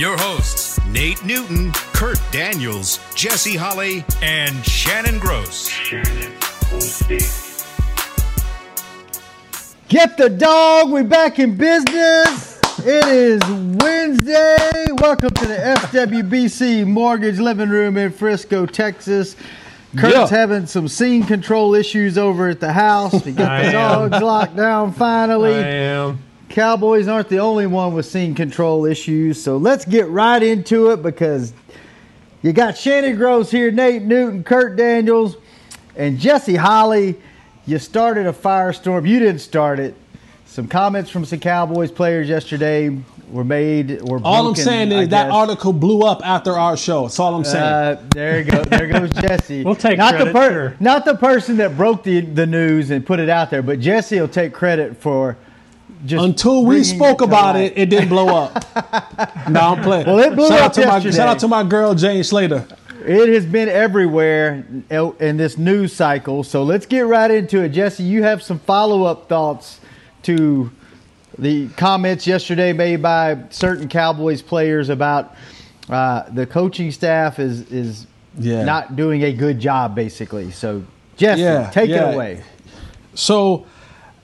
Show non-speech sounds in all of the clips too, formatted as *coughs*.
your hosts, Nate Newton, Kurt Daniels, Jesse Holley, and Shannon Gross. Get the dog. We're back in business. It is Wednesday. Welcome to the FWBC Mortgage Living Room in Frisco, Texas. Kurt's Yeah. having some scene control issues over at the house. We got the am. dogs locked down finally. I am. Cowboys aren't the only one with scene control issues, so let's get right into it because you got Shannon Gross here, Nate Newton, Kurt Daniels, and Jesse Holley. You started a firestorm. You didn't start it. Some comments from some Cowboys players yesterday were made. Were All I'm saying is that article blew up after our show. That's all I'm saying. Uh, there you go. There goes *laughs* Jesse. We'll take not the credit, sure. not the person that broke the the news and put it out there, but Jesse will take credit for just Until we spoke about light. it, it didn't blow up. *laughs* no, I'm playing. Well, it blew shout up out to my shout out to my girl Jane Slater. It has been everywhere in this news cycle. So let's get right into it. Jesse, you have some follow up thoughts to the comments yesterday made by certain Cowboys players about uh, the coaching staff is is Yeah. not doing a good job, basically. So, Jesse, Yeah, take yeah. it away. So,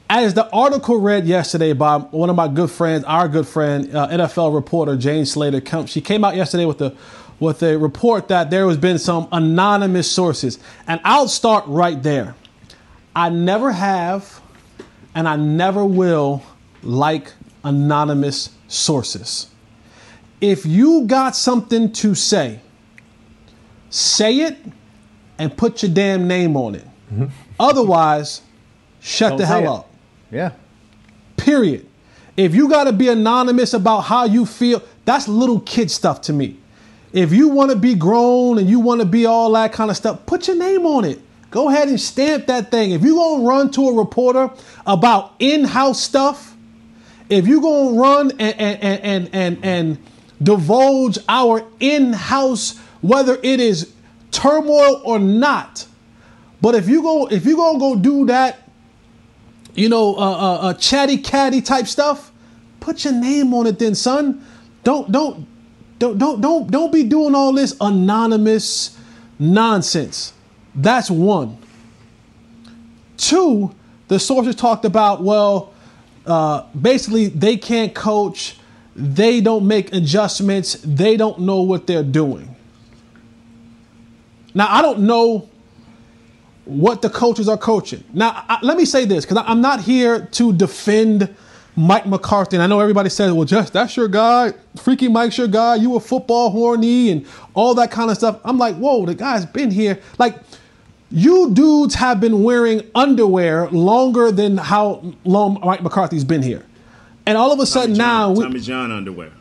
as the article read yesterday by one of my good friends, our good friend, uh, NFL reporter Jane Slater, come, she came out yesterday with the with a report that there has been some anonymous sources, and I'll start right there. I never have, and I never will like anonymous sources. If you got something to say, say it and put your damn name on it. Otherwise, shut Don't the hell up. Yeah. Period. If you got to be anonymous about how you feel, that's little kid stuff to me. If you want to be grown and you want to be all that kind of stuff, put your name on it. Go ahead and stamp that thing. If you're going to run to a reporter about in house stuff, if you're going to run and, and, and, and, and, divulge our in house, whether it is turmoil or not, but if you go, if you're gonna go do that, you know, uh, uh, uh, chatty catty type stuff, put your name on it, then, son. Don't, don't, don't, don't, don't, don't be doing all this anonymous nonsense. That's one. Two, the sources talked about, well, uh, basically they can't coach, they don't make adjustments, they don't know what they're doing. Now, I don't know what the coaches are coaching. Now, I, let me say this because I'm not here to defend Mike McCarthy. And I know everybody says, well, just that's your guy. Freaky Mike's your guy. You a football horny and all that kind of stuff. I'm like, whoa, the guy's been here. Like, you dudes have been wearing underwear longer than how long Mike McCarthy's been here. And all of a sudden now, we, Tommy John underwear.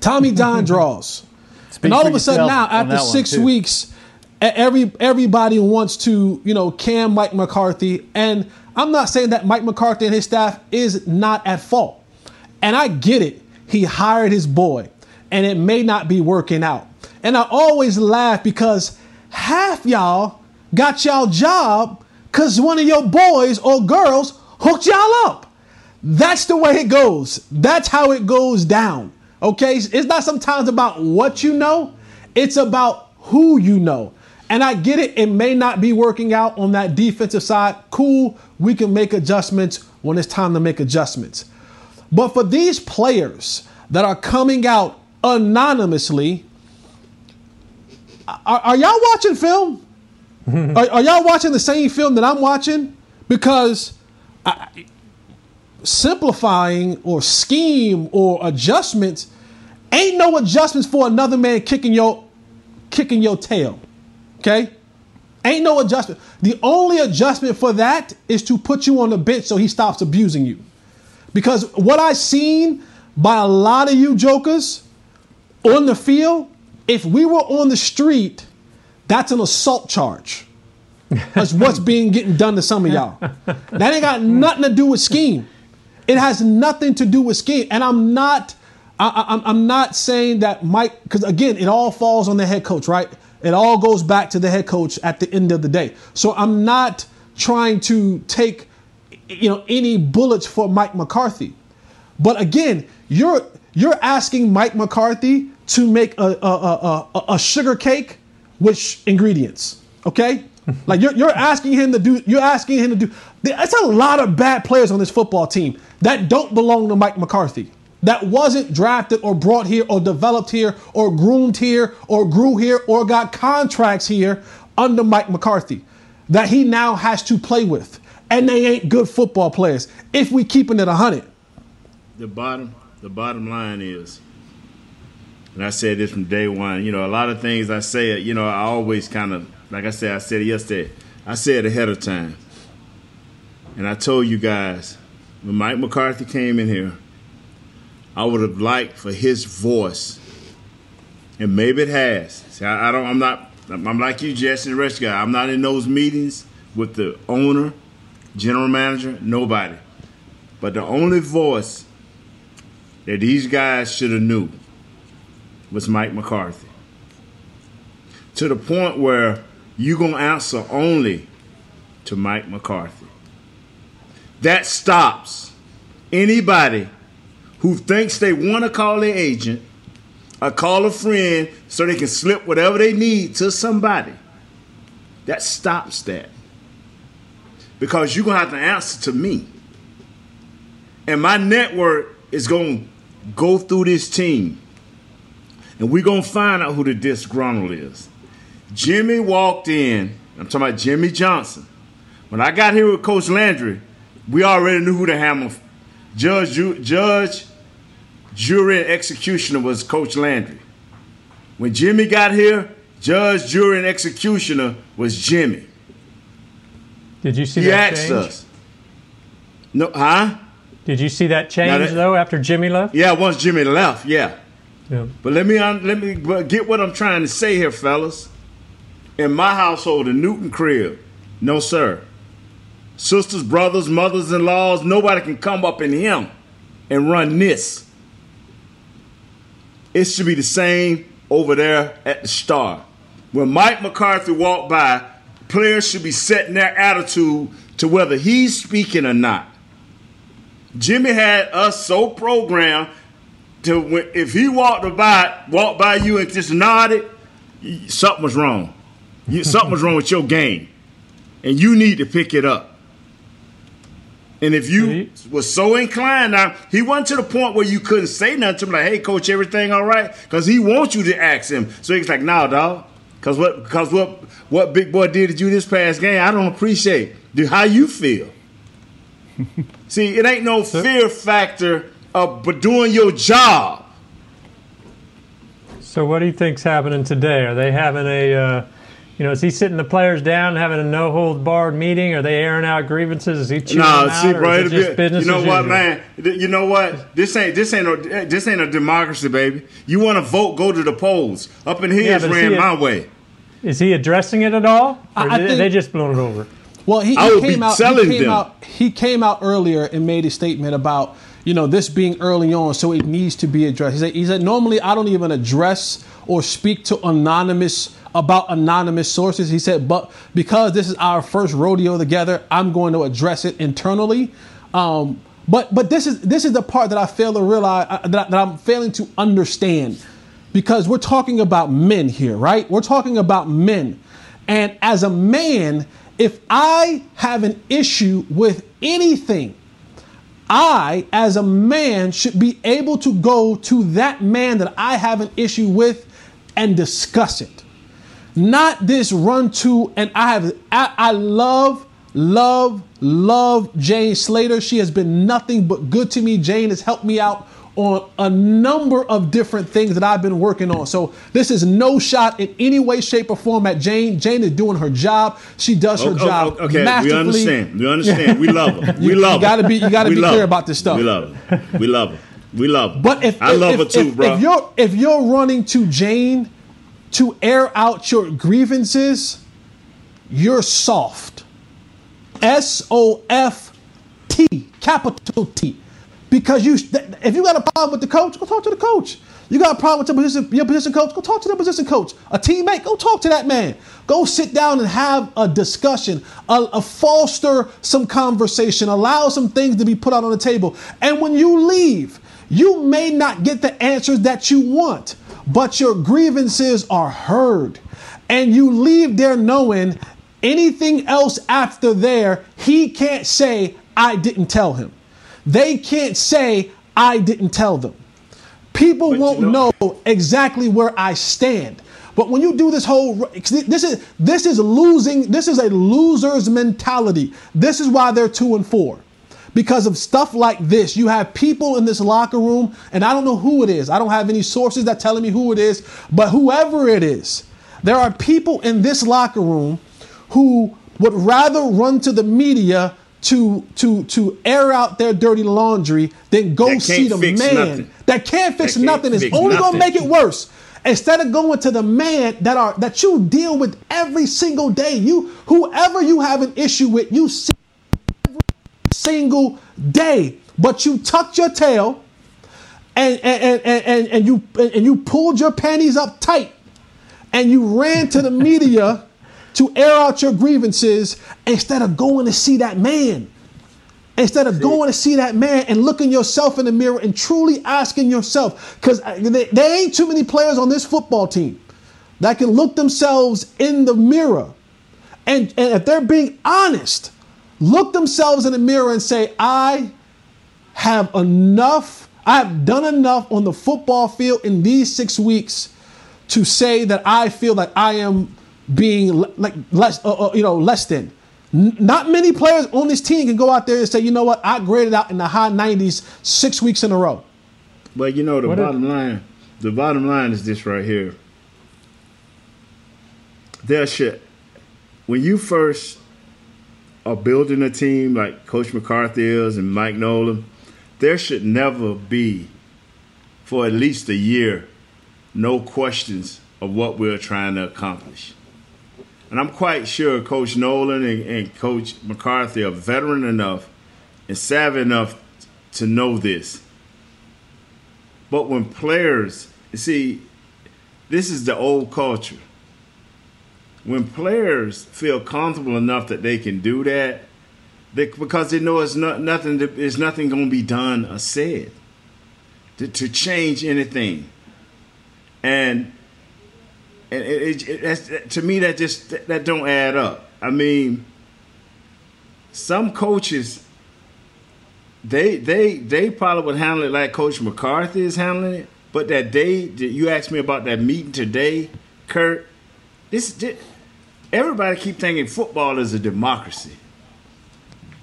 Tommy John draws. *laughs* Speak and all of a sudden now, after six weeks, every everybody wants to, you know, cam Mike McCarthy. And I'm not saying that Mike McCarthy and his staff is not at fault. And I get it. He hired his boy, and it may not be working out. And I always laugh because half y'all got y'all job because one of your boys or girls hooked y'all up. That's the way it goes. That's how it goes down. Okay? It's not sometimes about what you know, it's about who you know. And I get it, it may not be working out on that defensive side. Cool, we can make adjustments when it's time to make adjustments. But for these players that are coming out anonymously, are, are y'all watching film? *laughs* are, are y'all watching the same film that I'm watching? Because I, simplifying or scheme or adjustments ain't no adjustments for another man kicking your kicking your tail. Okay? Ain't no adjustment. The only adjustment for that is to put you on the bench so he stops abusing you. Because what I've seen by a lot of you jokers on the field, if we were on the street, that's an assault charge. as what's being getting done to some of y'all. That ain't got nothing to do with scheme. It has nothing to do with scheme. And I'm not, I, I, I'm not saying that Mike, because again, it all falls on the head coach, right? It all goes back to the head coach at the end of the day. So I'm not trying to take, you know, any bullets for Mike McCarthy. But again, you're you're asking Mike McCarthy to make a, a, a, a sugar cake with ingredients. Okay? *laughs* like you're, you're asking him to do you're asking him to do that's a lot of bad players on this football team that don't belong to Mike McCarthy. That wasn't drafted or brought here or developed here or groomed here or grew here or got contracts here under Mike McCarthy that he now has to play with. And they ain't good football players if we keeping it 100. The bottom the bottom line is and I said this from day one, you know, a lot of things I say, you know, I always kind of like I said, I said it yesterday. I said ahead of time. And I told you guys when Mike McCarthy came in here, I would have liked for his voice, and maybe it has. See, I, I don't. I'm not. I'm like you, Jesse, the rest guy. I'm not in those meetings with the owner, general manager, nobody. But the only voice that these guys should have knew was Mike McCarthy. To the point where you're to answer only to Mike McCarthy. That stops anybody who thinks they want to call their agent or call a friend so they can slip whatever they need to somebody. That stops that. Because you're going to have to answer to me. And my network is going to go through this team. And we're going to find out who the disgruntled is. Jimmy walked in. I'm talking about Jimmy Johnson. When I got here with Coach Landry, we already knew who the hammer judge, judge, jury, and executioner was Coach Landry. When Jimmy got here, judge, jury, and executioner was Jimmy. Did you see he that asked change? us. No, huh? Did you see that change that- though after Jimmy left? Yeah, once Jimmy left, yeah. Yeah. But let me let me get what I'm trying to say here, fellas. In my household, the Newton crib, no sir. Sisters, brothers, mothers-in-laws, nobody can come up in him and run this. It should be the same over there at the Star. When Mike McCarthy walked by, players should be setting their attitude to whether he's speaking or not. Jimmy had us so programmed to when, if he walked by walked by you and just nodded, something was wrong. You, something was wrong with your game, and you need to pick it up. And if you Mhm. was so inclined, now he wasn't to the point where you couldn't say nothing to him, like, "Hey, coach, everything all right?" Because he wants you to ask him. So he's like, "Nah, dog, because what, because what, what big boy did to you this past game, I don't appreciate. Dude, how you feel? *laughs* See, it ain't no fear factor of but doing your job. So what do you think's happening today? Are they having a, uh, you know, is he sitting the players down, having a no holds barred meeting? Are they airing out grievances? Is he chewing No, them out, see, or bro, it it'll just be- business you know what, usual? man? You know what? This ain't this ain't no this ain't a democracy, baby. You want to vote? Go to the polls. Up in here, Yeah, it's ran see, my way. Is he addressing it at all? Or I- I they, think- they just blown it over? Well, he, I he would be came out. telling he came them. out. He came out earlier and made a statement about you know this being early on, so it needs to be addressed. He said, he said normally I don't even address or speak to anonymous about anonymous sources. He said, but because this is our first rodeo together, I'm going to address it internally. Um, but but this is this is the part that I fail to realize uh, that, that I'm failing to understand because we're talking about men here, right? We're talking about men. And as a man, if I have an issue with anything, I, as a man, should be able to go to that man that I have an issue with and discuss it. Not this run to, and I have, I, I love, love, love Jane Slater. She has been nothing but good to me. Jane has helped me out on a number of different things that I've been working on. So this is no shot in any way, shape, or form at Jane. Jane is doing her job. She does her job okay, we understand. We *laughs* understand. We love her. We You- love you gotta her. be- you gotta We be clear her. about this stuff. We love her. We love her. We love her. But if I if, love if, her too, if, bro. if you're if you're running to Jane to air out your grievances, you're soft. S O F T, capital T. Because you, if you got a problem with the coach, go talk to the coach. You got a problem with your position, your position coach, go talk to the position coach. A teammate, go talk to that man. Go sit down and have a discussion, a, a foster some conversation, allow some things to be put out on the table. And when you leave, you may not get the answers that you want, but your grievances are heard. And you leave there knowing anything else after there, he can't say, I didn't tell him. They can't say, I didn't tell them. People but won't you know, know exactly where I stand. But when you do this whole this is this is losing this is a loser's mentality. This is why they're 2 and 4. Because of stuff like this, you have people in this locker room and I don't know who it is. I don't have any sources that telling me who it is, but whoever it is, there are people in this locker room who would rather run to the media to to to air out their dirty laundry than go see the man nothing. that can't fix that nothing. It's only nothing. gonna make it worse. Instead of going to the man that are that you deal with every single day, you whoever you have an issue with, you see single day, but you tucked your tail and and, and, and, and you and you pulled your panties up tight and you ran to the media *laughs* to air out your grievances instead of going to see that man. Instead of going to see that man and looking yourself in the mirror and truly asking yourself, because there ain't too many players on this football team that can look themselves in the mirror. And, and if they're being honest, look themselves in the mirror and say, I have enough, I have done enough on the football field in these six weeks to say that I feel like I am being like less, uh, uh, you know, less than. N- not many players on this team can go out there and say, you know what, I graded out in the high 90s six weeks in a row. But you know, the what bottom is- line, the bottom line is this right here. There should, when you first are building a team like Coach McCarthy is and Mike Nolan, there should never be, for at least a year, no questions of what we're trying to accomplish. And I'm quite sure Coach Nolan and, and Coach McCarthy are veteran enough and savvy enough to know this. But when players, see, this is the old culture. When players feel comfortable enough that they can do that, they, because they know it's not, nothing, there's nothing going to be done or said to, to change anything. And and it, it, it, to me that just that don't add up. I mean, some coaches they they they probably would handle it like Coach McCarthy is handling it. But that day, you asked me about that meeting today, Kurt. This, this everybody keep thinking football is a democracy.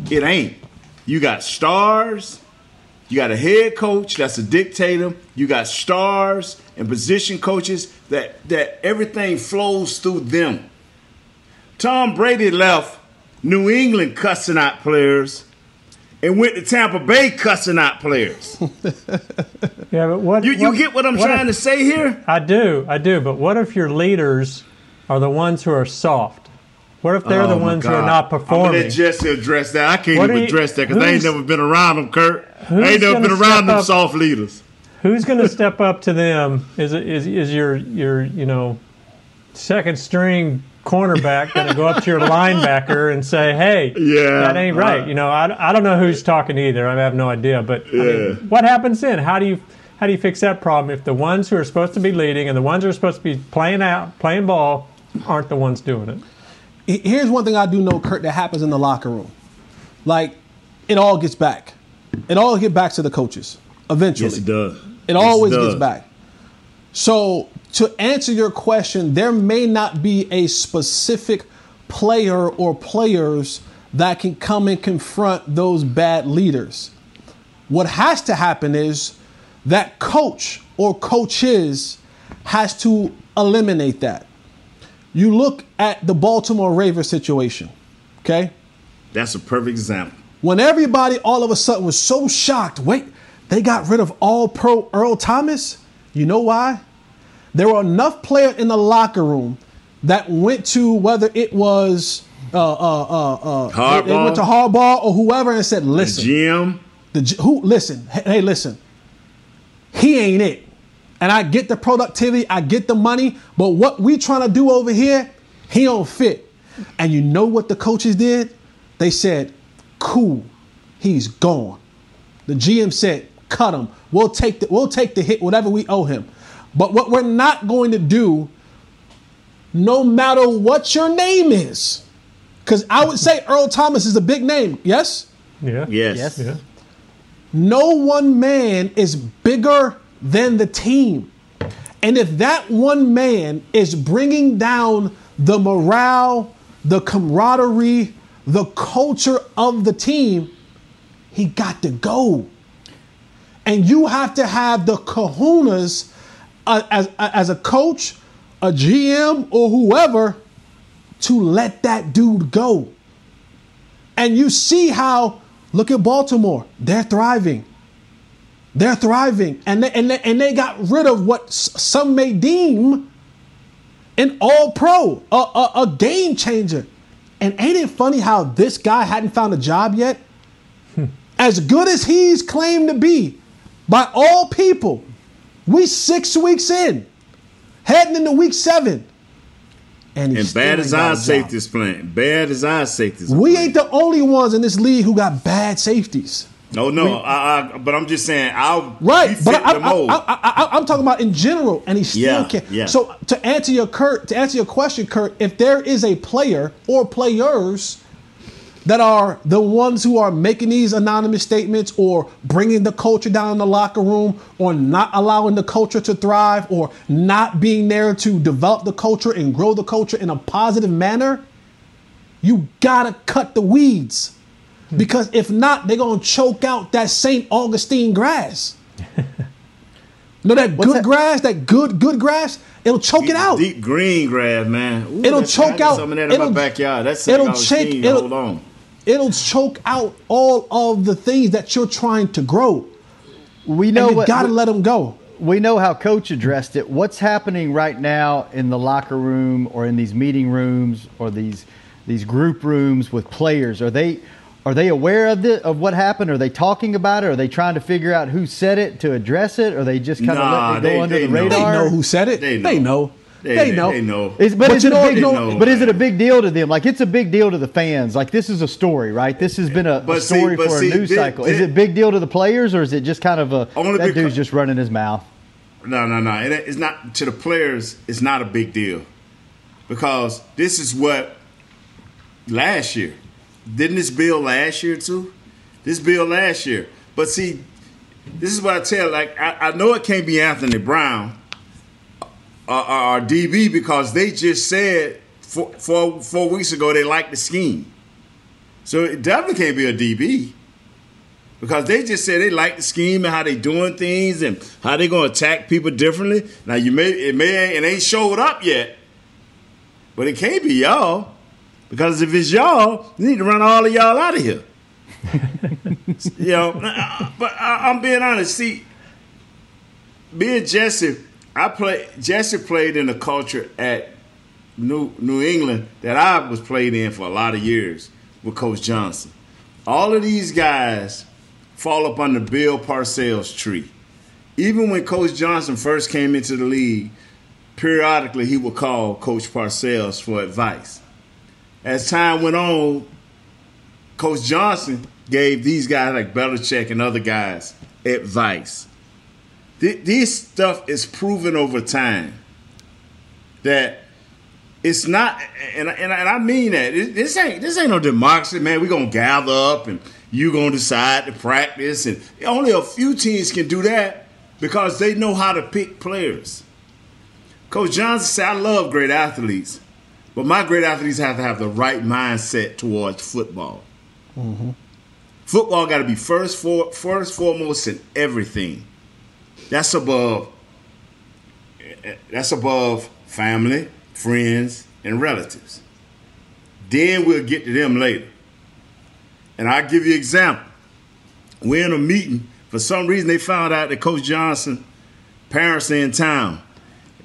It ain't. You got stars. You got a head coach that's a dictator. You got stars and position coaches that, that everything flows through them. Tom Brady left New England cussing out players and went to Tampa Bay cussing out players. *laughs* yeah, but what you, you what, get what I'm what trying if, to say here? I do, I do. But what if your leaders are the ones who are soft? What if they're oh the ones who are not performing? I'm gonna Jesse address that. I can't what even you, address that because I ain't never been around them, Kurt. I ain't never been around them soft leaders. Who's going *laughs* to step up to them? Is is is your your you know second string cornerback going to go up to your *laughs* linebacker and say, "Hey, yeah, that ain't right." You know, I, I don't know who's talking either. I have no idea. But yeah. I mean, what happens then? How do you how do you fix that problem if the ones who are supposed to be leading and the ones who are supposed to be playing out playing ball aren't the ones doing it? Here's one thing I do know, Kurt, that happens in the locker room. Like, it all gets back. It all gets back to the coaches eventually. Yes, it does. It always gets back. So to answer your question, there may not be a specific player or players that can come and confront those bad leaders. What has to happen is that coach or coaches has to eliminate that. You look at the Baltimore Ravens situation, okay? That's a perfect example. When everybody all of a sudden was so shocked, wait, they got rid of all pro Earl Thomas. You know why? There were enough players in the locker room that went to whether it was uh, uh, uh, uh, Harbaugh. they went to Harbaugh or whoever and said, "Listen, Jim, the who listen, hey, listen, he ain't it." And I get the productivity, I get the money, but what we trying to do over here, he don't fit. And you know what the coaches did? They said, "Cool, he's gone." The GM said, "Cut him. We'll take the we'll take the hit, whatever we owe him." But what we're not going to do, no matter what your name is, because I would say Earl Thomas is a big name. Yes. Yeah. yes, Yes. Yeah. No one man is bigger than the team. And if that one man is bringing down the morale, the camaraderie, the culture of the team, he got to go. And you have to have the kahunas uh, as, as a coach, a GM, or whoever to let that dude go. And you see how, look at Baltimore, they're thriving. They're thriving. And they, and they, and they got rid of what some may deem an all pro, a, a, a game changer. And ain't it funny how this guy hadn't found a job yet? Hmm. As good as he's claimed to be by all people, we six weeks in, heading into week seven. And, And bad as our job. safety's playing. Bad as our safety's We playing. ain't the only ones in this league who got bad safeties. No, no. I, I, but I'm just saying, I'll Right, but I, the I, mold. I, am talking about in general, and he still Yeah, can't. yeah. So to answer your Kurt, to answer your question, Kurt, if there is a player or players that are the ones who are making these anonymous statements or bringing the culture down in the locker room or not allowing the culture to thrive or not being there to develop the culture and grow the culture in a positive manner, you gotta cut the weeds. Mm. Because if not, they're gonna choke out that St. Augustine grass. *laughs* know that good that? grass, that good, good grass, it'll choke it out. Deep green grass, man. Ooh, It'll choke out- Some of that in it'll- my backyard. That's it'll it'll shake- shake. it'll- Hold on. It'll choke out all of the things that you're trying to grow. We And know you gotta let them go. we know how coach addressed it. What's happening right now in the locker room or in these meeting rooms or these these group rooms with players? Are they are they aware of the of what happened? Are they talking about it? Are they trying to figure out who said it to address it? Or they just kind of Nah, letting it go they- under they the know. They radar? know who said it. They They know. know. They, They know. They know. Is, but, But is you it a big, know- but is it a big deal to them? Like it's a big deal to the fans. Like this is a story, right? This has been a, a But see- story for see, a news thi- cycle. is it big deal to the players, or is it just kind of a Only that because- dude's just running his mouth? No, no, no. It- it's not to the players. It's not a big deal because this is what last year. Didn't this bill last year too? This bill last year. But see, this is what I tell. Like I, I know it can't be Anthony Brown uh, uh, or, or, or DB because they just said four, four, four weeks ago they liked the scheme. So it definitely can't be a DB because they just said they like the scheme and how they doing things and how they gonna attack people differently. Now you may it may it ain't showed up yet, but it can't be y'all because if it's y'all, you need to run all of y'all out of here. *laughs* you know, but I, I'm being honest. See, being Jesse, I play. Jesse played in a culture at New New England that I was played in for a lot of years with Coach Johnson. All of these guys fall up under Bill Parcells' tree. Even when Coach Johnson first came into the league, periodically he would call Coach Parcells for advice. As time went on, Coach Johnson gave these guys like Belichick and other guys advice. Th- This stuff is proven over time that it's not, and, and, and I mean that It- this ain't this ain't no democracy, man. We're gonna gather up and you gonna decide to practice, and only a few teams can do that because they know how to pick players. Coach Johnson said, "I love great athletes, but my great athletes have to have the right mindset towards football. Football got to be first for first foremost in everything. That's above. That's above family, friends, and relatives. Then we'll get to them later. And I'll give you an example. We're in a meeting. For some reason, they found out that Coach Johnson parents are in town,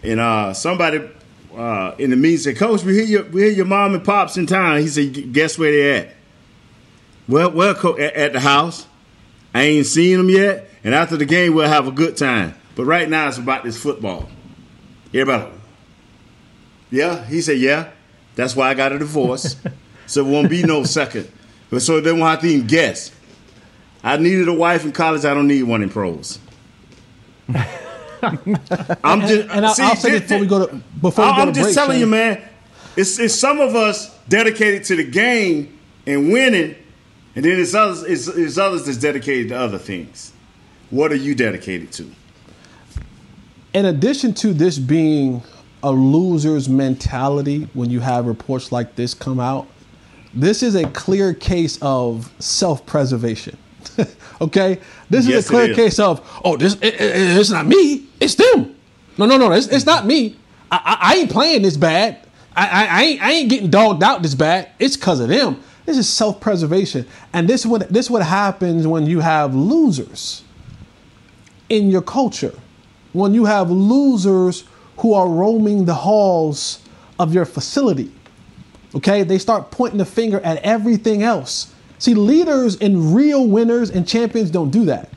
and uh, somebody uh, in the meeting said, Coach, we hear your we hear your mom and pops in town. He said, Guess where they at? Well, well, coach, at, at the house. I ain't seen them yet, and after the game, we'll have a good time. But right now, it's about this football. Everybody, yeah. He said, yeah. That's why I got a divorce. *laughs* so it won't be no second. But so they won't have to even guess. I needed a wife in college. I don't need one in pros. *laughs* I'm just and, and see, I'll say this before we go to before we go I'm to just break, telling Shane. you, man. It's, it's some of us dedicated to the game and winning, and then it's others. It's, it's others that's dedicated to other things. What are you dedicated to? in addition to this being a loser's mentality when you have reports like this come out, this is a clear case of self-preservation. *laughs* okay, this Yes, is a clear case of oh, this it, it- it's not me, it's them. No, no, no, it's, it's not me. I, I, I ain't playing this bad. I, I, I ain't I ain't getting dogged out this bad. It's because of them. This is self-preservation, and this what this what happens when you have losers in your culture when you have losers who are roaming the halls of your facility. Okay, they start pointing the finger at everything else. See, leaders and real winners and champions don't do that.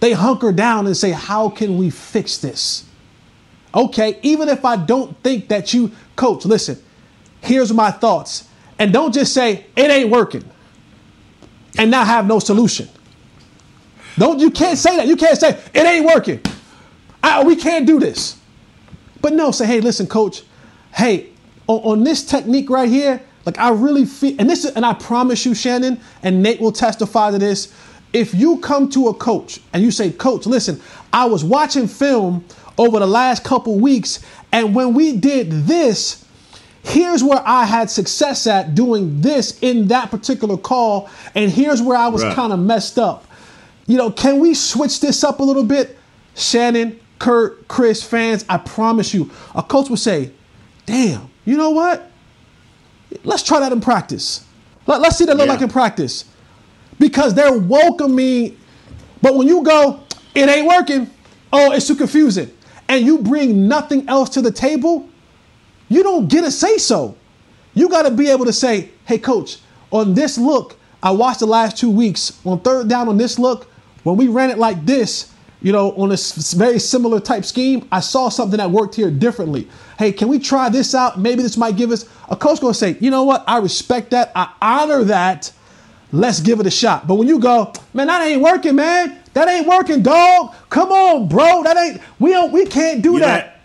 They hunker down and say, How can we fix this? Okay, even if I don't think that you, coach, listen, here's my thoughts. And don't just say, It ain't working and not have no solution. Don't you can't say that. You can't say it ain't working. I, we can't do this. But no, say, hey, listen, coach. Hey, on, on this technique right here, like I really feel, and this is, and I promise you, Shannon, and Nate will testify to this. If you come to a coach and you say, Coach, listen, I was watching film over the last couple weeks, and when we did this, here's where I had success at doing this in that particular call, and here's where I was Right. kind of messed up. You know, can we switch this up a little bit? Shannon, Kurt, Chris, fans, I promise you, a coach will say, damn, you know what? Let's try that in practice. Let, us see that look Yeah. like in practice. Because they're welcoming, but when you go, it ain't working, oh, it's too confusing, and you bring nothing else to the table, you don't get a say so. You got to be able to say, hey, coach, on this look, I watched the last two weeks. On third down on this look, when we ran it like this, you know, on a very similar type scheme, I saw something that worked here differently. Hey, can we try this out? Maybe this might give us a coach going to say, you know what? I respect that. I honor that. Let's give it a shot. But when you go, man, that ain't working, man. That ain't working, dog. Come on, bro. That ain't. We don't. We can't do You that.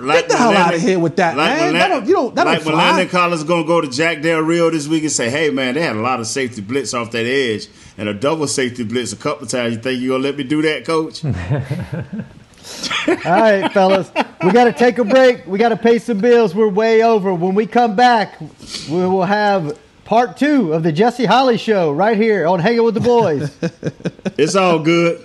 Like the hell out of here with that, man. when That don't- you don't- that like don't when. Landon Collins going to go to Jack Del Rio this week and say, "Hey, man, they had a lot of safety blitz off that edge and a double safety blitz a couple of times. You think you're gonna let me do that, Coach?" *laughs* *laughs* All right, fellas, we got to take a break. We got to pay some bills. We're way over. When we come back, we will have part two of the Jesse Holley Show right here on Hanging with the Boys. *laughs* it's all good.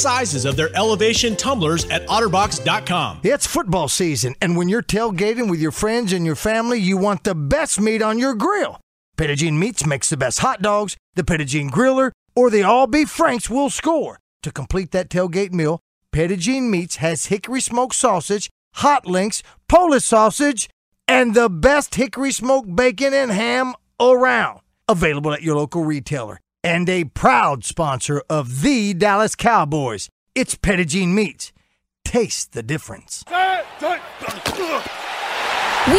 sizes of their elevation tumblers at otterbox.com. It's football season, and when you're tailgating with your friends and your family, you want the best meat on your grill. Petit Jean Meats makes the best hot dogs, the Petit Jean Griller, or the all beef Franks will score. To complete that tailgate meal, Petit Jean Meats has hickory smoked sausage, hot links, Polish sausage, and the best hickory smoked bacon and ham around. Available at your local retailer. And a proud sponsor of the Dallas Cowboys. It's Petit Jean Meats. Taste the difference. We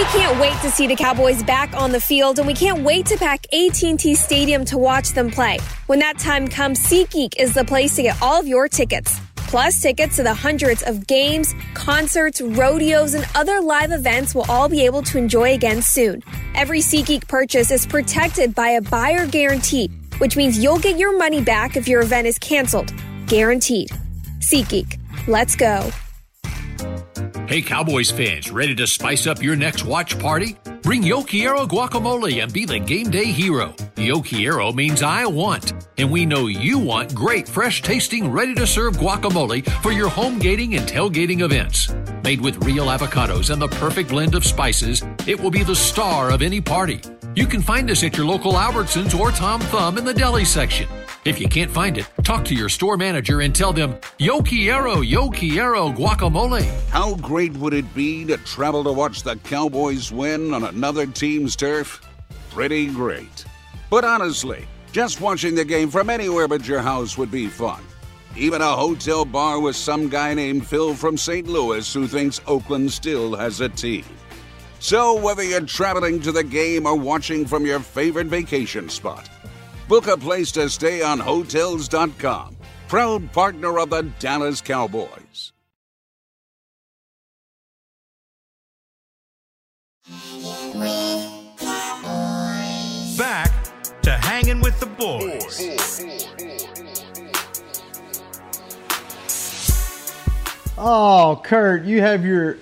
can't wait to see the Cowboys back on the field, and we can't wait to pack AT&T Stadium to watch them play. When that time comes, SeatGeek is the place to get all of your tickets. Plus, tickets to the hundreds of games, concerts, rodeos, and other live events we'll all be able to enjoy again soon. Every SeatGeek purchase is protected by a buyer guarantee, which means you'll get your money back if your event is canceled. Guaranteed. SeatGeek. Let's go. Hey, Cowboys fans, ready to spice up your next watch party? Bring Yo Quiero guacamole and be the game day hero. Yo Quiero means I want, and we know you want great, fresh tasting, ready to serve guacamole for your home gating and tailgating events. Made with real avocados and the perfect blend of spices, it will be the star of any party. You can find us at your local Albertsons or Tom Thumb in the deli section. If you can't find it, talk to your store manager and tell them, Yo quiero, yo quiero guacamole. How great would it be to travel to watch the Cowboys win on another team's turf? Pretty great. But honestly, just watching the game from anywhere but your house would be fun. Even a hotel bar with some guy named Phil from St. Louis who thinks Oakland still has a team. So, whether you're traveling to the game or watching from your favorite vacation spot, Book a place to stay on Hotels.com, proud partner of the Dallas Cowboys. Back to hanging with the boys. Oh, Kurt, you have your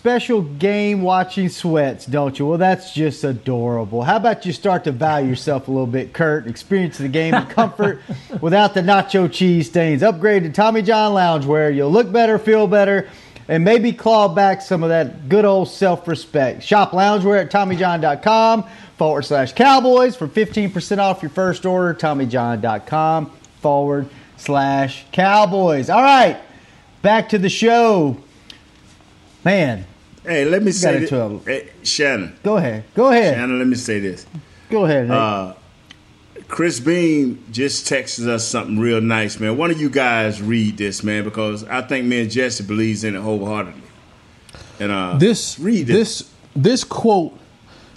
special game watching sweats, don't you? Well, that's just adorable. How about you start to value yourself a little bit, Kurt? Experience the game in comfort *laughs* without the nacho cheese stains. Upgrade to Tommy John Loungewear. You'll look better, feel better, and maybe claw back some of that good old self respect. Shop loungewear at TommyJohn.com forward slash Cowboys for 15% off your first order. TommyJohn.com forward slash Cowboys. All right back to the show. Man. Hey, let me say this. Hey, Shannon. Go ahead. Go ahead. Shannon, let me say this. Go ahead. Uh, Chris Beam just texted us something real nice, man. One of you guys read this, man, because I think me and Jesse believes in it wholeheartedly. And uh, this read it. this this quote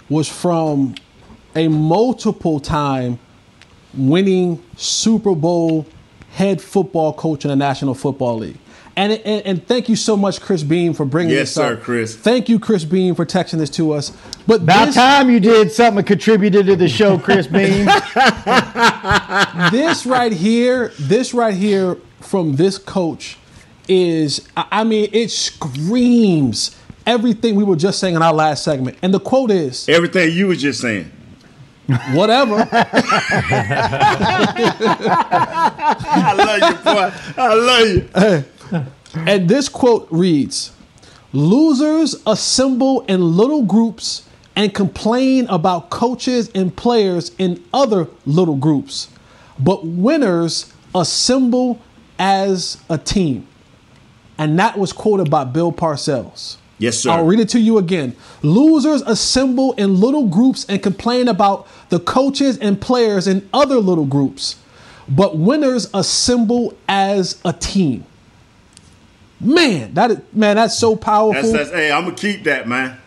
was from a multiple time winning Super Bowl head football coach in the National Football League. And, and, and thank you so much, Chris Beam, for bringing yes, this sir, up. Chris. Thank you, Chris Beam, for texting this to us. But about this, time you did something that contributed to the show, Chris Beam. *laughs* *laughs* this right here, this right here from this coach is, I mean, it screams everything we were just saying in our last segment. And the quote is everything you were just saying. Whatever. *laughs* I love you, boy. I love you. *laughs* And this quote reads Losers assemble in little groups and complain about coaches and players in other little groups, but winners assemble as a team. And that was quoted by Bill Parcells. Yes, sir. I'll read it to you again. Losers assemble in little groups and complain about the coaches and players in other little groups, but winners assemble as a team. Man, that is, man, that's so powerful. That's, that's hey, I'm gonna keep that, man.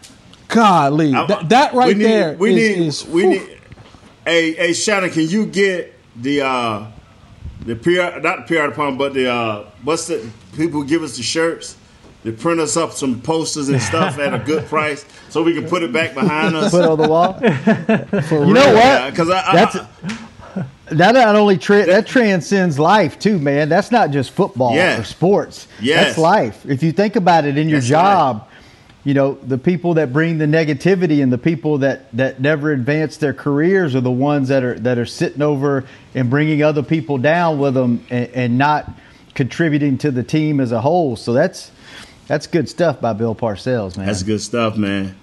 Golly, that, that right we need, there we is, need, is we whew. need. Hey, hey, Shannon, can you get the uh the PR not the PR department, but the uh what's the people give us the shirts? They print us up some posters and stuff at a good *laughs* price so we can put it back behind us. Put on the wall. *laughs* you know what? Because I, That's, I, that not only tra- that transcends life too, man. That's not just football Yeah. or sports. Yes. That's life. If you think about it in your That's job, you know the people that bring the negativity and the people that that never advance their careers are the ones that are that are sitting over and bringing other people down with them and, and not contributing to the team as a whole. So that's that's good stuff by Bill Parcells, man. That's good stuff, man.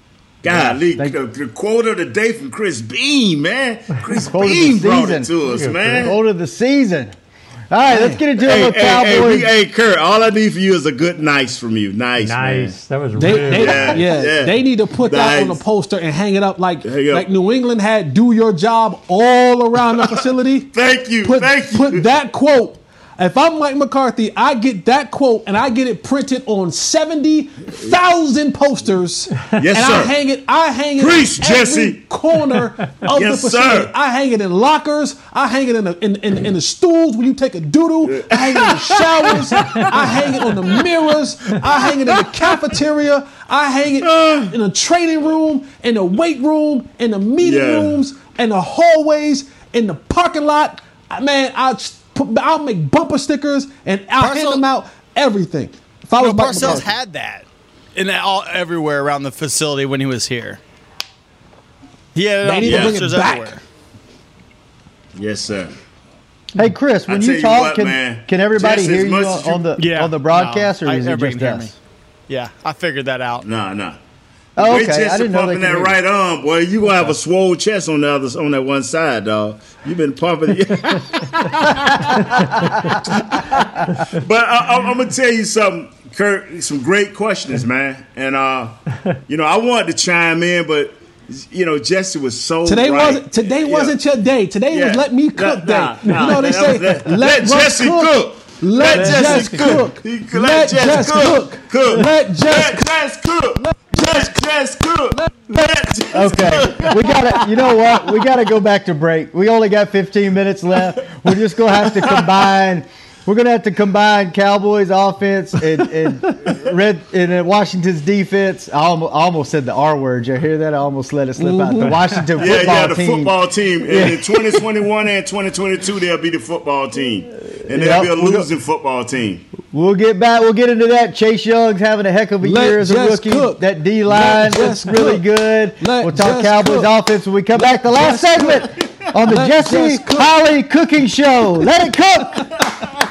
Golly, Yeah, the, the quote of the day from Chris Beam, man. Chris *laughs* Quote Beam brought season. it to us, man. Quote of the season. All right, let's get into Hey, it with hey, hey, Cowboys. we- hey, Kurt, all I need for you is a good nice from you. Nice, Nice. That was They, really they- Yeah, yeah, yeah. they need to put that on Nice. a poster and hang it up like up. like New England had "Do your job" all around the facility. *laughs* thank you, Put, thank you. Put that quote. If I'm Mike McCarthy, I get that quote and I get it printed on seventy thousand posters. Yes, and I hang it. I hang it Preach, in every Jesse. corner *laughs* of Yes, the facility. sir. I hang it in lockers. I hang it in the in, in, in the stools when you take a doodle. I hang it in the showers. I hang it on the mirrors. I hang it in the cafeteria. I hang it uh. in the training room, in the weight room, in the meeting Yeah. rooms, in the hallways, in the parking lot. Man, put, I'll make bumper stickers and I'll hand them out. Everything. If I was No, Mike Parcells McCarthy. had that. in all everywhere around the facility when he was here. Yeah, They on need to bring it back. everywhere. Yes, sir. Hey Chris, when tell you you talk, what, can, man, can everybody hear you on, you- on the Yeah. on the broadcast, No, or I- is it everybody just can me. us? Yeah, I figured that out. Nah, nah. Oh, okay. just I didn't know pumping could that right arm, boy. You gonna have a swole chest on the other on that one side, dog. You've been pumping it. *laughs* but I, I'm gonna tell you something, Kurt. Some great questions, man. And uh, you know, I wanted to chime in, but you know, Jesse was so Today right. wasn't today Yeah. wasn't your day. Today Yeah. was let me cook Nah, day. nah, you know they say let- let, let Jesse cook. Let, Let Jesse cook. cook. Let, Let Jess cook. cook. Cook. Let Jess Let Jess cook. Let Jess cook. Let Jess Okay, we gotta. You know what? We gotta go back to break. We only got 15 minutes left. We're just gonna have to combine. We're gonna have to combine Cowboys offense and, and red and uh, Washington's defense. I almost, I almost said the R word. You hear that? I almost let it slip out. The Washington Yeah, football yeah, the team. football team. And Yeah. in 2021 and 2022, they'll be the football team. And they'll Yep, be a we'll go- losing football team. We'll get back. We'll get into that. Chase Young's having a heck of a Let year as a rookie. cook. That D line Let looks really cook. good. Let we'll talk Cowboys cook. offense when we come back. The last segment on the Let Jesse Jess cook. Holley Cooking Show. Let it cook. *laughs*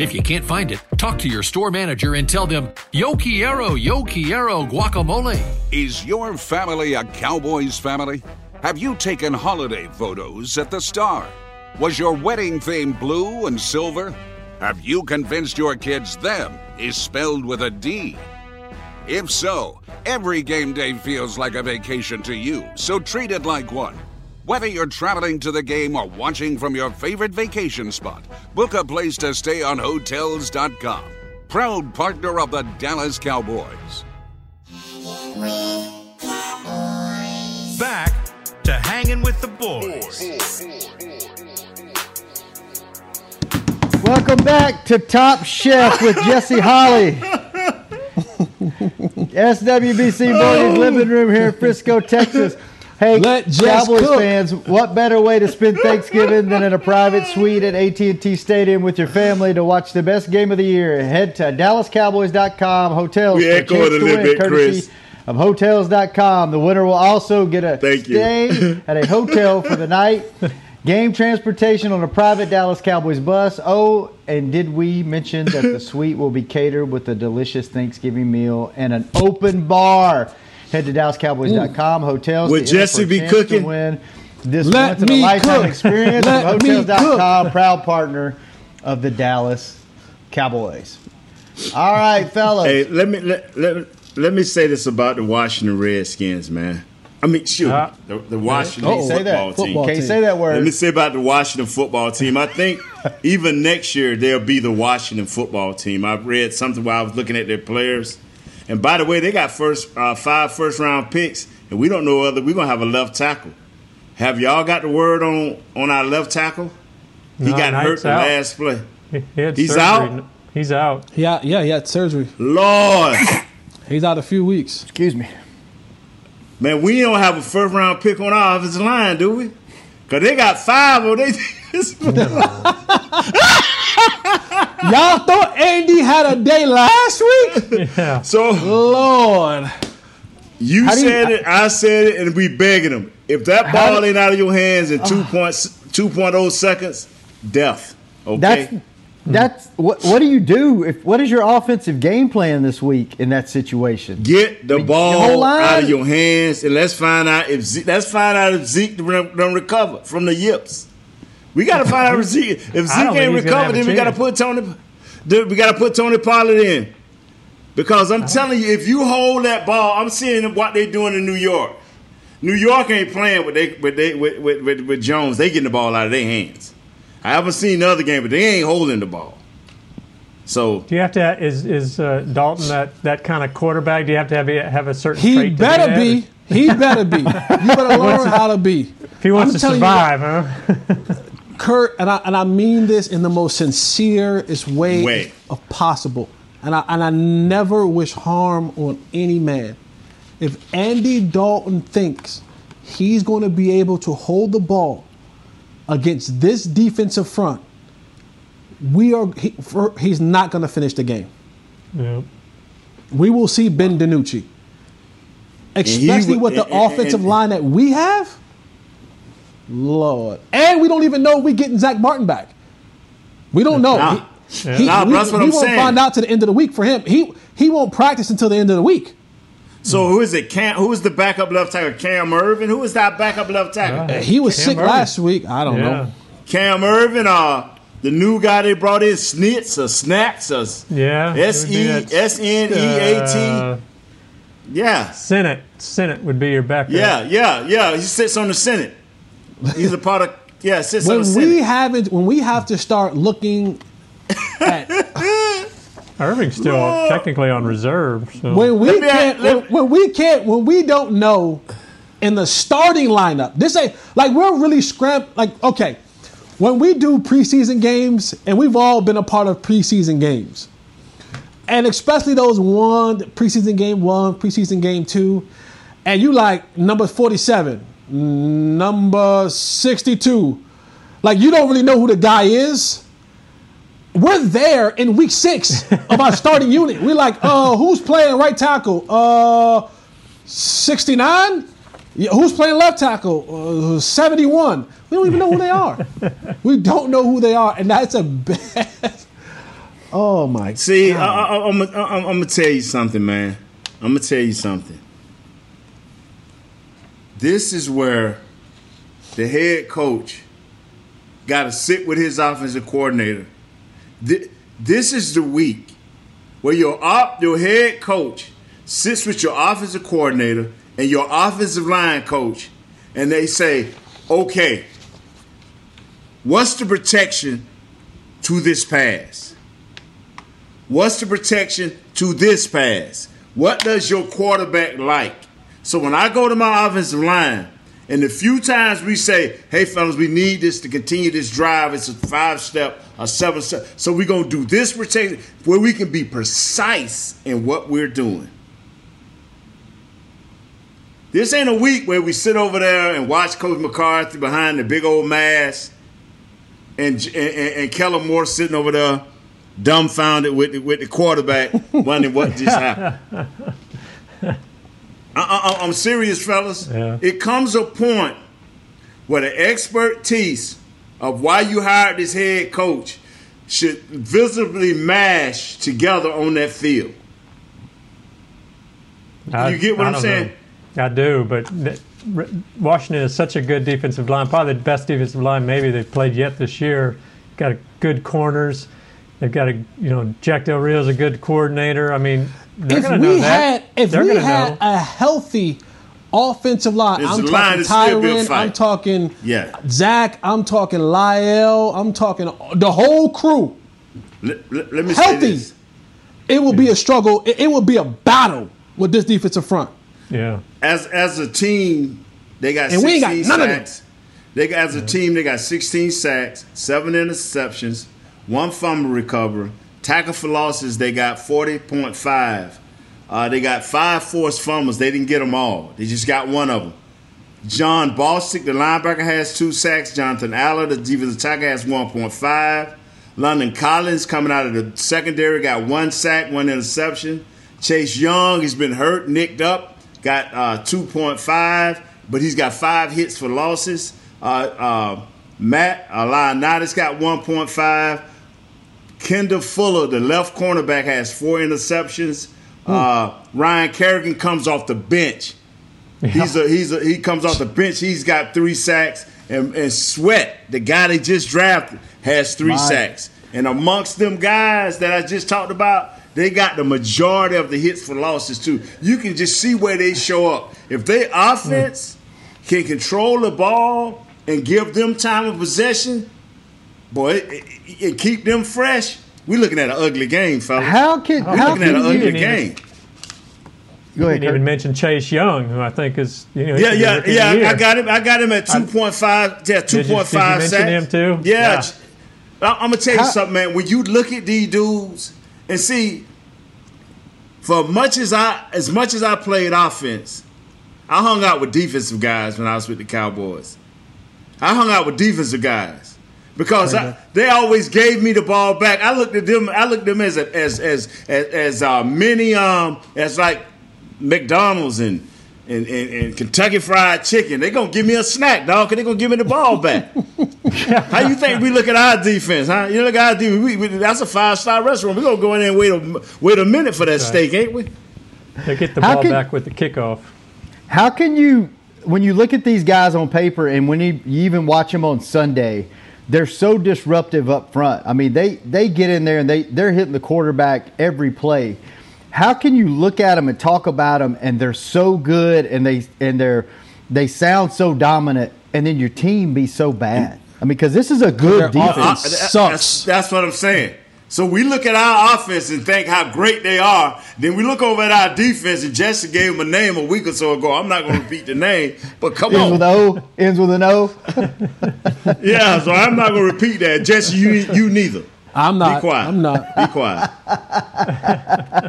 If you can't find it, talk to your store manager and tell them, Yo quiero, yo quiero guacamole. Is your family a Cowboys family? Have you taken holiday photos at the Star? Was your wedding theme blue and silver? Have you convinced your kids them is spelled with a D? If so, every game day feels like a vacation to you, so treat it like one. Whether you're traveling to the game or watching from your favorite vacation spot, book a place to stay on Hotels.com. Proud partner of the Dallas Cowboys. Back to hanging with the boys. Welcome back to Top Chef with Jesse Holley. *laughs* SWBC Morning's living room here in Frisco, Texas. Hey, Let Cowboys cook. fans, what better way to spend Thanksgiving than in a private suite at AT&T Stadium with your family to watch the best game of the year? Head to DallasCowboys.com, hotels We for a chance to little win, bit, courtesy Chris. of Hotels.com. The winner will also get a Thank you. stay *laughs* at a hotel for the night. Game transportation on a private Dallas Cowboys bus. Oh, and did we mention that the *laughs* suite will be catered with a delicious Thanksgiving meal and an open bar? Head to DallasCowboys.com. Hotels. Would to Jesse for a be chance to cooking? Win this Let once in a me lifetime cook. experience. Let me Hotels.com, proud partner of the Dallas Cowboys. All right, fellas. Hey, let me let, let, let me say this about the Washington Redskins, man. I mean, shoot, uh, the, the, Washington football, say that. team. Football Can't say that word. Let me say about the Washington football team. I think *laughs* even next year they'll be the Washington football team. I've read something while I was looking at their players, and by the way, they got first uh, five first round picks, and we don't know whether we're gonna have a left tackle. Have y'all got the word on on our left tackle? He no, got hurt the out. last play. He, he He's surgery. out. He's out. Yeah, yeah, he had surgery. Lord, *coughs* he's out a few weeks. Excuse me. Man, we don't have a first round pick on our offensive line, do we? Cause they got five of *laughs* they. *laughs* *laughs* *laughs* Y'all thought Andy had a day last week? Yeah. So Lord, you How do you- said it, I said it, and we begging him. If that ball do- ain't out of your hands in ah. two points, two point oh seconds, death. Okay. That's that's what. What do you do if? What is your offensive game plan this week in that situation? Get the whole ball line- out of your hands, and let's find out if Zeke, let's find out if Zeke don't don't recover from the yips. We got to find out if *laughs* Zeke if I Zeke ain't think recovered, then we got to put Tony. then We got to put Tony Pollard in because I'm telling you, if you hold that ball, I'm seeing what they're doing in New York. New York ain't playing with they with they with, with, with, with Jones. They getting the ball out of their hands. I haven't seen the other game, but they ain't holding the ball. So Do you have to is is uh, Dalton that, that kind of quarterback? Do you have to have a, have a certain? he trait better that? be. He better be. You better *laughs* learn how to be. If he wants I'm to telling you survive, huh? *laughs* Kurt, and I and I mean this in the most sincerest way, Way. of possible. And I and I never wish harm on any man. If Andy Dalton thinks he's going to be able to hold the ball against this defensive front, we are he, for, he's not going to finish the game. Yeah. We will see Ben DiNucci, especially would- with the and- and- offensive and- line that we have. Lord, and we don't even know if we getting Zack Martin back. We don't know. Nah. He- he- Nah, we, that's what we I'm won't saying. find out to the end of the week for him. He he won't practice until the end of the week. So who is it? Cam, who is the backup left tackle? Cam Erving. Who is that backup left tackle? Uh, he was Cam sick Erving. last week. I don't Yeah. know. Cam Erving. Uh, the new guy they brought in, Snitz or Snacks or Yeah. it S would be E that, S N E A uh, T. Yeah, Senate Senate would be your backup. yeah, yeah, yeah. He sits on the Senate. He's a part of yeah. Sits When the we haven't, when we have to start looking at *laughs* Erving's still Lord. technically on reserve. So. when we can't, when, when we can't, when we don't know in the starting lineup. This ain't like we're really scramp. Like okay, when we do preseason games, and we've all been a part of preseason games, and especially those one preseason game one, preseason game two, and you like number forty-seven, number sixty-two, like you don't really know who the guy is. We're there in week six of our starting unit. We're like, uh, who's playing right tackle? Uh, 69? Yeah, who's playing left tackle? Uh, 71. We don't even know who they are. we don't know who they are, and that's a bad. *laughs* Oh my! See, I, God. I, I'm, I'm, I'm gonna tell you something, man. I'm gonna tell you something. This is where the head coach got to sit with his offensive coordinator. This is the week where your op, your head coach sits with your offensive coordinator and your offensive line coach, and they say, "Okay, what's the protection to this pass?" What's the protection to this pass? What does your quarterback like? So when I go to my offensive line, and the few times we say, hey, fellas, we need this to continue this drive, it's a five step, a seven step. So we're going to do this protection where we can be precise in what we're doing. This ain't a week where we sit over there and watch Coach McCarthy behind the big old mask and, and, and Kellen Moore sitting over there dumbfounded with the, with the quarterback, wondering what just happened. *laughs* I, I, I'm serious, fellas. Yeah. It comes a point where the expertise of why you hired this head coach should visibly mash together on that field. I- You get what I I'm saying? know. I do, but th- Washington is such a good defensive line, probably the best defensive line maybe they've played yet this year. Got a good corners. They've got a you know Jack Del Rio's a good coordinator. I mean, they're if going to know we had, if they're we had know. a healthy offensive line. This I'm line talking is still be a Tyron. I'm talking Yeah. Zach. I'm talking Lyle. I'm talking the whole crew. Let, let- let me say Healthy. this. It will be a struggle. It, it will be a battle with this defensive front. Yeah. As as a team, they got And we ain't 16 got none of sacks. They got as a team, they got 16 sacks, seven interceptions, one fumble recovery, tackle for losses. They got 40.5. Uh, they got five forced fumbles. They didn't get them all. They just got one of them. Jon Bostic, the linebacker, has two sacks. Jonathan Allen, the defensive tackle, has 1.5. Landon Collins, coming out of the secondary, got one sack, one interception. Chase Young, he's been hurt, nicked up, got uh, 2.5, but he's got five hits for losses. Uh, uh, Matt got 1.5. Kendall Fuller, the left cornerback, has four interceptions. Uh, Ryan Kerrigan comes off the bench. He's a he's a he comes off the bench. He's got three sacks, and, and Sweat, the guy they just drafted, has three My- sacks. And amongst them guys that I just talked about, they got the majority of the hits for losses too. You can just see where they show up. If they offense can control the ball and give them time of possession, boy, it, it- and keep them fresh. We're looking at an ugly game, fellas. How can- we're how looking at can an you- ugly You didn't even- game? Go You ahead, didn't even mention Chase Young, who I think is you know he Yeah, should be yeah, rookie yeah. year. I got him. I got him at two point five. Yeah, two Did you- point did you five mention sacks. him too? Yeah. Yeah. I, am gonna tell you How- something, man. When you look at these dudes and see, for much as I as much as I played offense, I hung out with defensive guys when I was with the Cowboys. I hung out with defensive guys because I, they always gave me the ball back. I looked at them. I looked at them as a, as as as, as uh, many um as like McDonald's and. And, and, and Kentucky Fried Chicken, they gonna give me a snack, dog, cause they gonna give me the ball back. *laughs* How you think we look at our defense, huh? You look at our defense. We, we, that's a five star restaurant. We're gonna go in there and wait a wait a minute for that Right. steak, ain't we? They get the How ball can- back with the kickoff. How can you, when you look at these guys on paper and when you, you even watch them on Sunday, they're so disruptive up front. I mean, they they get in there and they they're hitting the quarterback every play. How can you look at them and talk about them and they're so good and they and they're they sound so dominant and then your team be so bad? I mean, because this is a good Their defense. offense Uh, That's, that's what I'm saying. So we look at our offense and think how great they are. Then we look over at our defense, and Jesse gave them a name a week or so ago. I'm not going to repeat the name, but come Ends on. with O. Ends with an O. *laughs* Yeah, so I'm not going to repeat that. Jesse, you you neither. I'm not. Be quiet. I'm not. Be quiet. *laughs*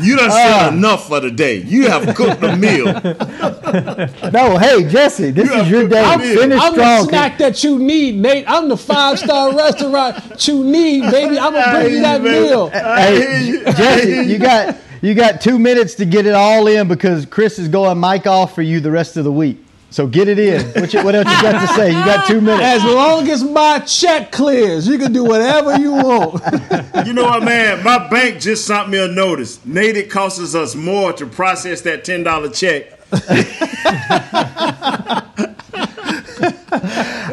you done said uh. enough for the day. You have cooked a meal. *laughs* No, hey Jesse, this is your day. I'm, Finish I'm strong. the snack that you need, Nate. I'm the five star *laughs* restaurant you need, baby. I'm gonna bring you that meal. Hey, Jesse, you got you got two minutes to get it all in because Chris is going mic off for you the rest of the week. So get it in. What, you, what else you got to say? You got two minutes. As long as my check clears, you can do whatever you want. You know what, man? My bank just sent me a notice. Nate, it costs us more to process that ten dollar check.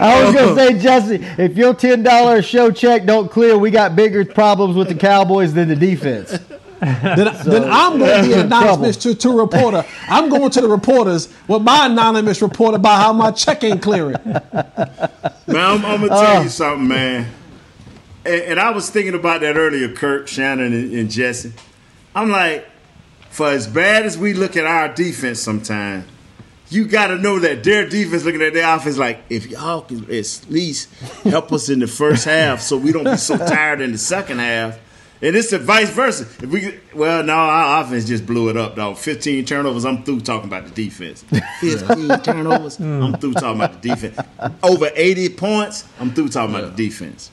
I was gonna say, Jesse, if your ten dollar show check don't clear, we got bigger problems with the Cowboys than the defense. *laughs* then, then I'm going to be anonymous to, to a reporter. I'm going to the reporters with my anonymous report about how my check ain't clearing. Man, I'm, I'm gonna tell Oh. you uh. something, man. And, and I was thinking about that earlier, Kirk, Shannon, and, and Jesse. I'm like, for as bad as we look at our defense sometimes, you got to know that their defense looking at their offense like, if y'all can at least help us in the first half so we don't be so *laughs* tired in the second half. And it's the vice versa. If we well, no, our offense just blew it up, dog. 15 turnovers. I'm through talking about the defense. 15 *laughs* turnovers. I'm through talking about the defense. Over 80 points. I'm through talking about the defense.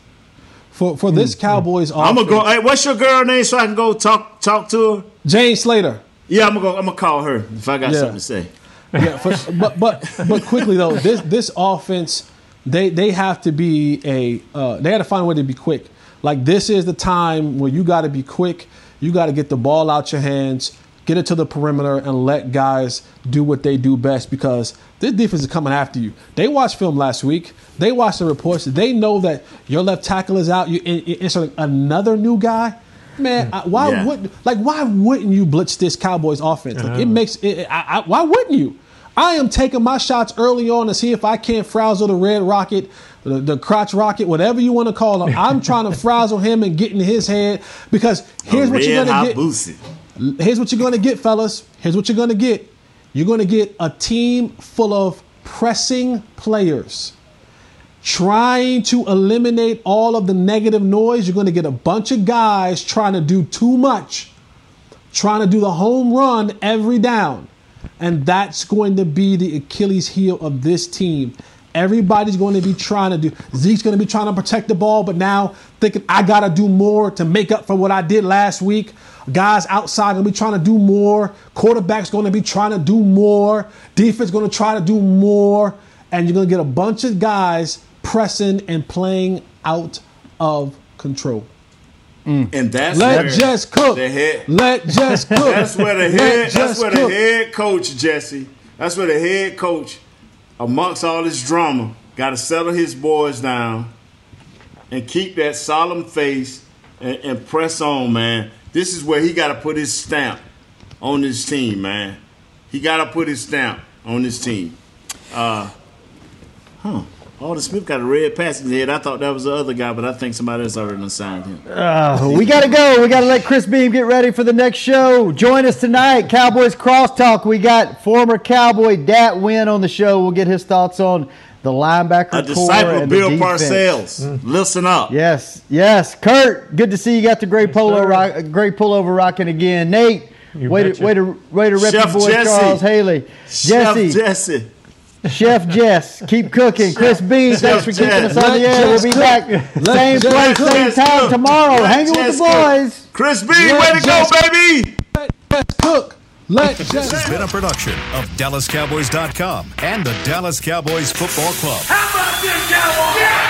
For for this Cowboys offense, I'm offense, gonna go. Hey, what's your girl name so I can go talk talk to her? Jane Slater. Yeah, I'm gonna go. I'm gonna call her if I got Yeah. something to say. yeah, for, *laughs* but but but quickly though, this this offense, they they have to be a uh, they had to find a way to be quick. Like this is the time where you got to be quick. You got to get the ball out your hands, get it to the perimeter, and let guys do what they do best because this defense is coming after you. They watched film last week. They watched the reports. They know that your left tackle is out. You in- in- another new guy. Man, I, why Yeah. would like why wouldn't you blitz this Cowboys offense? Like, it uh-huh. makes it. I, I, why wouldn't you? I am taking my shots early on to see if I can't frazzle the red rocket, the, the crotch rocket, whatever you want to call him. I'm trying to frazzle him and get in his head because here's what you're gonna get. Boosie. Here's what you're going to get, fellas. Here's what you're going to get. You're going to get a team full of pressing players trying to eliminate all of the negative noise. You're going to get a bunch of guys trying to do too much, trying to do the home run every down. And that's going to be the Achilles heel of this team. Everybody's going to be trying to do. Zeke's going to be trying to protect the ball, but now thinking I got to do more to make up for what I did last week. Guys outside going to be trying to do more. Quarterback's going to be trying to do more. Defense going to try to do more. And you're going to get a bunch of guys pressing and playing out of control. Mm. And that's Let where Jess cook. The head, Let Jess *laughs* cook. That's where the head. That's where cook. the head coach Jesse. That's where the head coach, amongst all this drama, got to settle his boys down and keep that solemn face and, and press on, man. This is where he got to put his stamp on this team, man. He got to put his stamp on this team. Uh, huh. Aldon Smith got a red passenger head. I thought that was the other guy, but I think somebody else already assigned him. Uh, we got to go. We got to let Chris Beam get ready for the next show. Join us tonight, Cowboys Crosstalk. We got former Cowboy Dat Nguyen on the show. We'll get his thoughts on the linebacker A core disciple of and the Bill defense. Parcells. Listen up. Yes, yes. Kurt, good to see you got the great polo, rock, great pullover rocking again. Nate, way betcha. to, way to way to rep Chef your boy Jesse. Charles Haley. Chef Jesse, Jesse. Chef Jess, keep cooking. Chris Bean, thanks for Chef keeping us Jess. on the air. We'll be cook. back Let same Jess place, same Jess time cook. tomorrow. Let Hanging with Jess the cook. boys. Chris B, Let way to go, baby! Let cook. Let This Jess has been a production of DallasCowboys.com and the Dallas Cowboys Football Club. How about this,